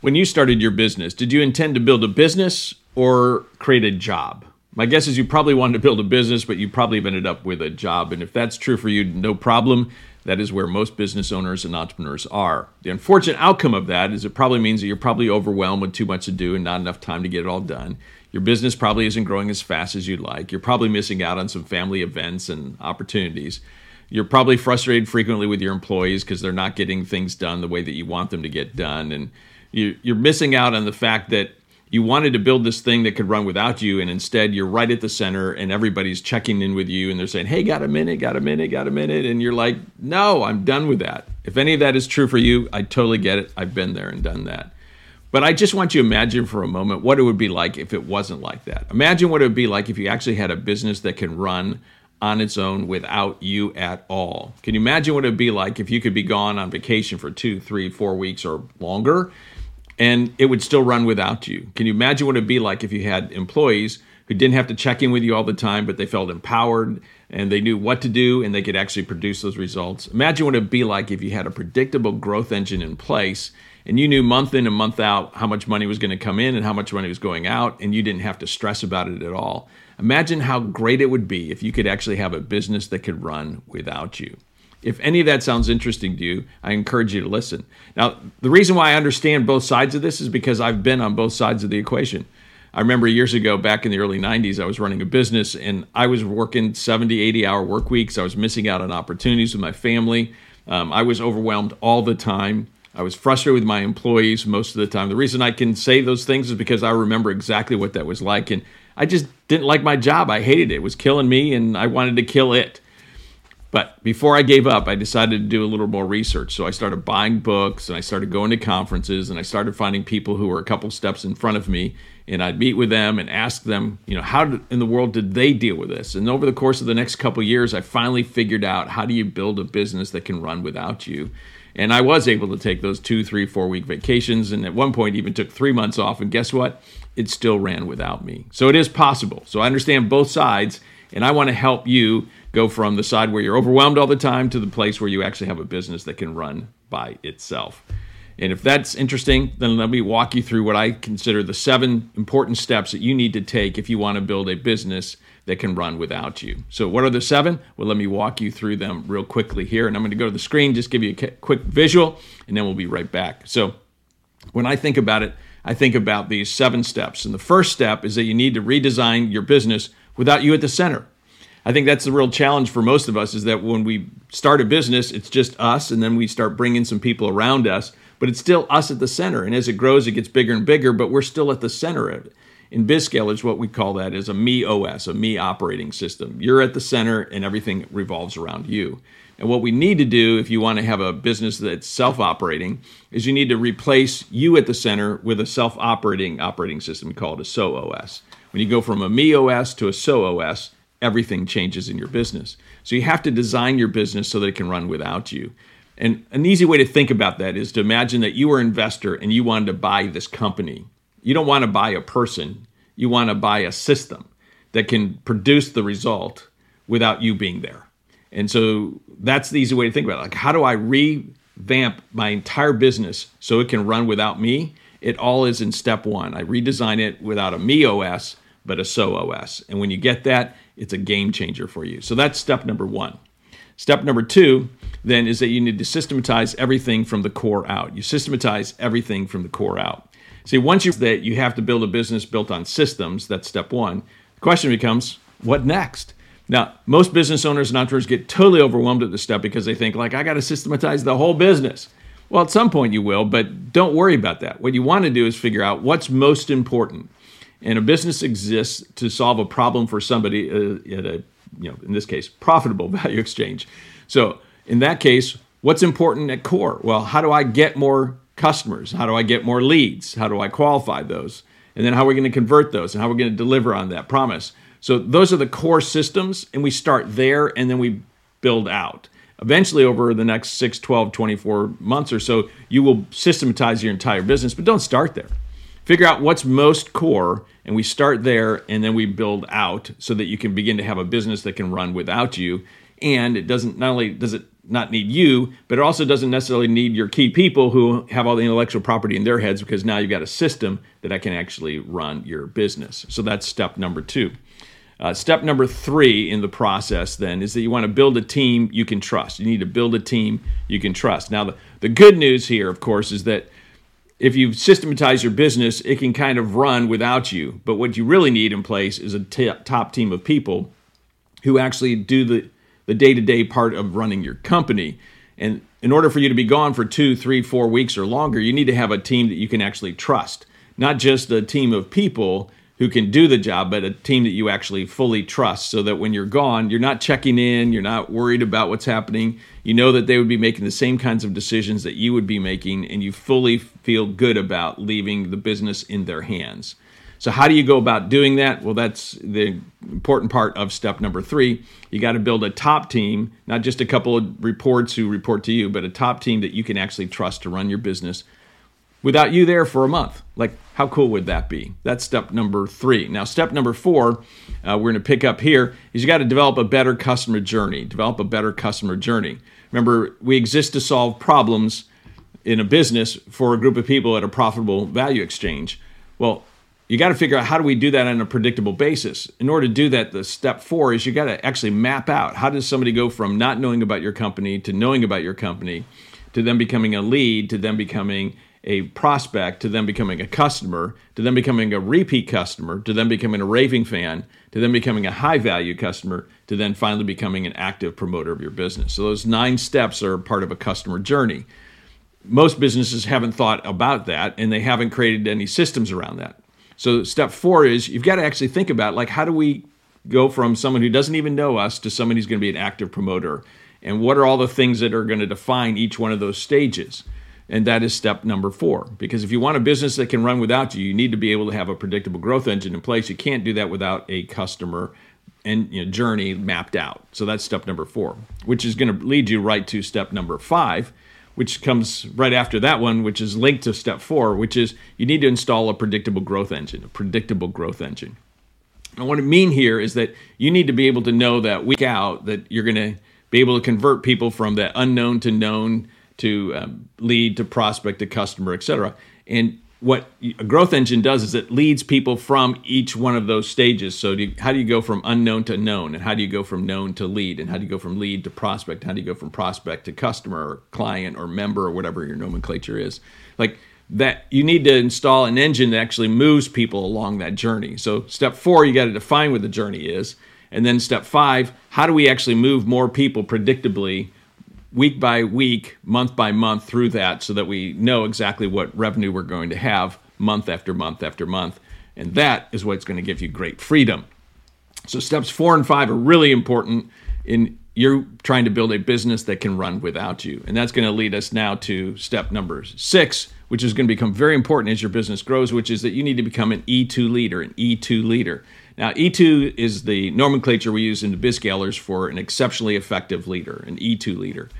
When you started your business, did you intend to build a business or create a job? My guess is you probably wanted to build a business, but you probably ended up with a job. And if that's true for you, no problem. That is where most business owners and entrepreneurs are. The unfortunate outcome of that is it probably means that you're probably overwhelmed with too much to do and not enough time to get it all done. Your business probably isn't growing as fast as you'd like. You're probably missing out on some family events and opportunities. You're probably frustrated frequently with your employees because they're not getting things done the way that you want them to get done. And you, you're missing out on the fact that you wanted to build this thing that could run without you, and instead you're right at the center, and everybody's checking in with you, and they're saying, "Hey, got a minute? Got a minute? Got a minute?" And you're like, "No, I'm done with that." If any of that is true for you, I totally get it. I've been there and done that. But I just want you to imagine for a moment what it would be like if it wasn't like that. Imagine what it would be like if you actually had a business that can run on its own without you at all. Can you imagine what it would be like if you could be gone on vacation for two, three, four weeks or longer and it would still run without you? Can you imagine what it'd be like if you had employees who didn't have to check in with you all the time, but they felt empowered and they knew what to do and they could actually produce those results? Imagine what it'd be like if you had a predictable growth engine in place and you knew month in and month out how much money was going to come in and how much money was going out, and you didn't have to stress about it at all. Imagine how great it would be if you could actually have a business that could run without you. If any of that sounds interesting to you, I encourage you to listen. Now, the reason why I understand both sides of this is because I've been on both sides of the equation. I remember years ago, back in the early 90s, I was running a business and I was working 70, 80 hour work weeks. I was missing out on opportunities with my family. Um, I was overwhelmed all the time. I was frustrated with my employees most of the time. The reason I can say those things is because I remember exactly what that was like. And I just didn't like my job. I hated it. It was killing me, and I wanted to kill it. But before I gave up, I decided to do a little more research. So I started buying books and I started going to conferences and I started finding people who were a couple steps in front of me. And I'd meet with them and ask them, you know, how in the world did they deal with this? And over the course of the next couple years, I finally figured out how do you build a business that can run without you. And I was able to take those two, three, four week vacations, and at one point even took three months off. And guess what? It still ran without me. So it is possible. So I understand both sides, and I want to help you go from the side where you're overwhelmed all the time to the place where you actually have a business that can run by itself. And if that's interesting, then let me walk you through what I consider the seven important steps that you need to take if you want to build a business that can run without you. So, what are the seven? Well, let me walk you through them real quickly here. And I'm going to go to the screen, just give you a quick visual, and then we'll be right back. So, when I think about it, I think about these seven steps. And the first step is that you need to redesign your business without you at the center. I think that's the real challenge for most of us is that when we start a business, it's just us, and then we start bringing some people around us, but it's still us at the center. And as it grows, it gets bigger and bigger, but we're still at the center of it in BizScale, what we call that is a me OS, a me operating system. You're at the center and everything revolves around you. And what we need to do if you want to have a business that's self operating is you need to replace you at the center with a self operating operating system called a SO OS. When you go from a me OS to a SO OS, everything changes in your business. So you have to design your business so that it can run without you. And an easy way to think about that is to imagine that you were an investor and you wanted to buy this company you don't want to buy a person, you want to buy a system that can produce the result without you being there. And so that's the easy way to think about it. Like, how do I revamp my entire business so it can run without me? It all is in step one. I redesign it without a me OS, but a SO OS. And when you get that, it's a game changer for you. So that's step number one. Step number two, then, is that you need to systematize everything from the core out. You systematize everything from the core out. See, once you that you have to build a business built on systems, that's step one. The question becomes, what next? Now, most business owners and entrepreneurs get totally overwhelmed at this step because they think, like, I got to systematize the whole business. Well, at some point you will, but don't worry about that. What you want to do is figure out what's most important. And a business exists to solve a problem for somebody uh, at a, you know, in this case, profitable value exchange. So, in that case, what's important at core? Well, how do I get more customers? How do I get more leads? How do I qualify those? And then how are we going to convert those and how are we going to deliver on that promise? So those are the core systems, and we start there and then we build out. Eventually, over the next 6, 12, 24 months or so, you will systematize your entire business, but don't start there. Figure out what's most core, and we start there and then we build out so that you can begin to have a business that can run without you. And it doesn't not only does it not need you, but it also doesn't necessarily need your key people who have all the intellectual property in their heads because now you've got a system that I can actually run your business. So that's step number two. Uh, step number three in the process then is that you want to build a team you can trust. You need to build a team you can trust. Now, the, the good news here, of course, is that if you systematize your business, it can kind of run without you. But what you really need in place is a t- top team of people who actually do the the day to day part of running your company. And in order for you to be gone for two, three, four weeks or longer, you need to have a team that you can actually trust, not just a team of people who can do the job, but a team that you actually fully trust so that when you're gone, you're not checking in, you're not worried about what's happening. You know that they would be making the same kinds of decisions that you would be making, and you fully feel good about leaving the business in their hands. So, how do you go about doing that? Well, that's the important part of step number three. You got to build a top team, not just a couple of reports who report to you, but a top team that you can actually trust to run your business without you there for a month. Like, how cool would that be? That's step number three. Now, step number four, uh, we're going to pick up here, is you got to develop a better customer journey. Develop a better customer journey. Remember, we exist to solve problems in a business for a group of people at a profitable value exchange. Well, you got to figure out how do we do that on a predictable basis. In order to do that, the step four is you got to actually map out how does somebody go from not knowing about your company to knowing about your company to them becoming a lead to them becoming a prospect to them becoming a customer to them becoming a repeat customer to them becoming a raving fan to them becoming a high value customer to then finally becoming an active promoter of your business. So those nine steps are part of a customer journey. Most businesses haven't thought about that and they haven't created any systems around that. So step 4 is you've got to actually think about like how do we go from someone who doesn't even know us to someone who's going to be an active promoter and what are all the things that are going to define each one of those stages? And that is step number four. Because if you want a business that can run without you, you need to be able to have a predictable growth engine in place. You can't do that without a customer and you know, journey mapped out. So that's step number four, which is going to lead you right to step number five, which comes right after that one, which is linked to step four, which is you need to install a predictable growth engine, a predictable growth engine. And what I mean here is that you need to be able to know that week out that you're going to be able to convert people from that unknown to known to um, lead to prospect to customer, et cetera. And what a growth engine does is it leads people from each one of those stages. So, do you, how do you go from unknown to known? And how do you go from known to lead? And how do you go from lead to prospect? How do you go from prospect to customer or client or member or whatever your nomenclature is? Like that, you need to install an engine that actually moves people along that journey. So, step four, you got to define what the journey is. And then step five, how do we actually move more people predictably week by week, month by month through that so that we know exactly what revenue we're going to have month after month after month. And that is what's going to give you great freedom. So, steps four and five are really important in you're trying to build a business that can run without you. And that's going to lead us now to step number six, which is going to become very important as your business grows, which is that you need to become an E2 leader, an E2 leader. Now, E2 is the nomenclature we use in the BizScalers for an exceptionally effective leader, an E2 leader.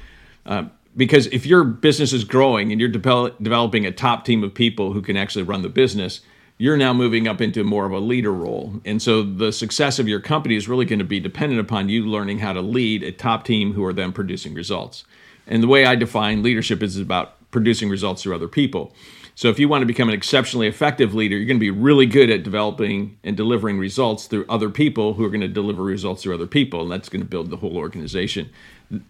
Uh, because if your business is growing and you're de- developing a top team of people who can actually run the business, you're now moving up into more of a leader role. And so the success of your company is really going to be dependent upon you learning how to lead a top team who are then producing results. And the way I define leadership is about producing results through other people. So if you want to become an exceptionally effective leader, you're going to be really good at developing and delivering results through other people who are going to deliver results through other people. And that's going to build the whole organization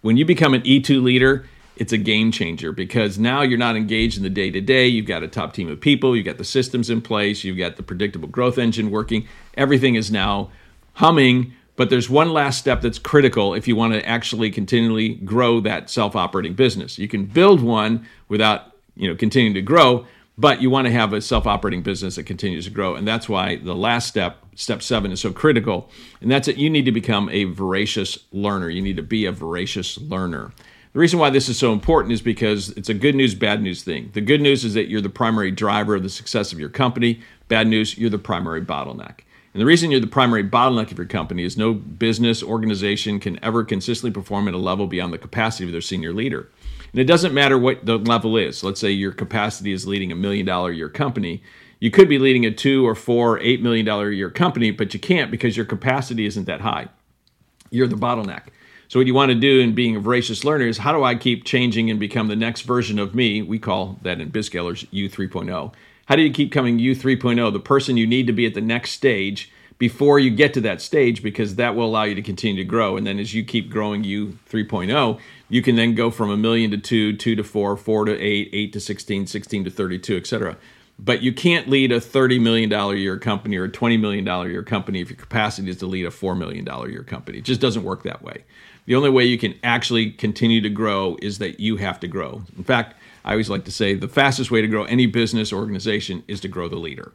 when you become an E2 leader, it's a game changer because now you're not engaged in the day to day. You've got a top team of people, you've got the systems in place, you've got the predictable growth engine working. Everything is now humming, but there's one last step that's critical if you want to actually continually grow that self-operating business. You can build one without, you know, continuing to grow, but you want to have a self-operating business that continues to grow and that's why the last step step seven is so critical and that's it you need to become a voracious learner. You need to be a voracious learner. The reason why this is so important is because it's a good news bad news thing. The good news is that you're the primary driver of the success of your company. Bad news you're the primary bottleneck and the reason you're the primary bottleneck of your company is no business organization can ever consistently perform at a level beyond the capacity of their senior leader and it doesn't matter what the level is. Let's say your capacity is leading a million dollar a year company. You could be leading a two or four, eight million dollar a year company, but you can't because your capacity isn't that high. You're the bottleneck. So, what you want to do in being a voracious learner is how do I keep changing and become the next version of me? We call that in BizScalers U 3.0. How do you keep coming U 3.0, the person you need to be at the next stage before you get to that stage? Because that will allow you to continue to grow. And then as you keep growing U 3.0, you can then go from a million to two, two to four, four to eight, eight to 16, 16 to 32, et cetera. But you can't lead a $30 million a year company or a $20 million a year company if your capacity is to lead a $4 million a year company. It just doesn't work that way. The only way you can actually continue to grow is that you have to grow. In fact, I always like to say the fastest way to grow any business organization is to grow the leader.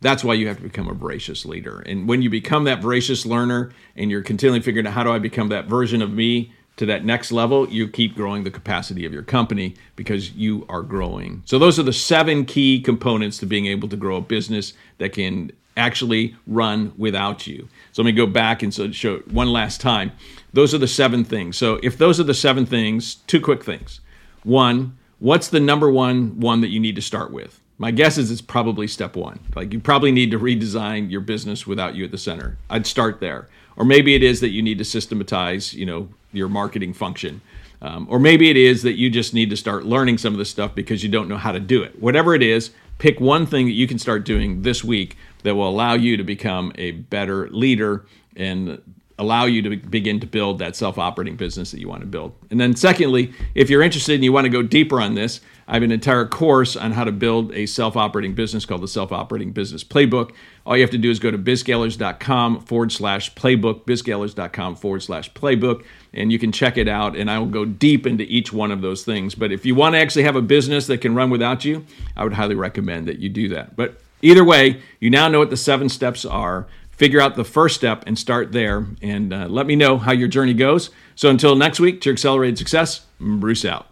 That's why you have to become a voracious leader. And when you become that voracious learner and you're continually figuring out how do I become that version of me to that next level, you keep growing the capacity of your company because you are growing. So, those are the seven key components to being able to grow a business that can actually run without you. So, let me go back and show one last time. Those are the seven things. So, if those are the seven things, two quick things. One, what's the number one one that you need to start with? My guess is it's probably step one. Like, you probably need to redesign your business without you at the center. I'd start there. Or maybe it is that you need to systematize, you know, your marketing function. Um, or maybe it is that you just need to start learning some of this stuff because you don't know how to do it. Whatever it is, pick one thing that you can start doing this week that will allow you to become a better leader and allow you to begin to build that self operating business that you want to build. And then, secondly, if you're interested and you want to go deeper on this, I have an entire course on how to build a self operating business called the Self Operating Business Playbook. All you have to do is go to bizscalers.com forward slash playbook, bizscalers.com forward slash playbook, and you can check it out. And I will go deep into each one of those things. But if you want to actually have a business that can run without you, I would highly recommend that you do that. But either way, you now know what the seven steps are figure out the first step and start there. And uh, let me know how your journey goes. So until next week, to accelerated success, Bruce out.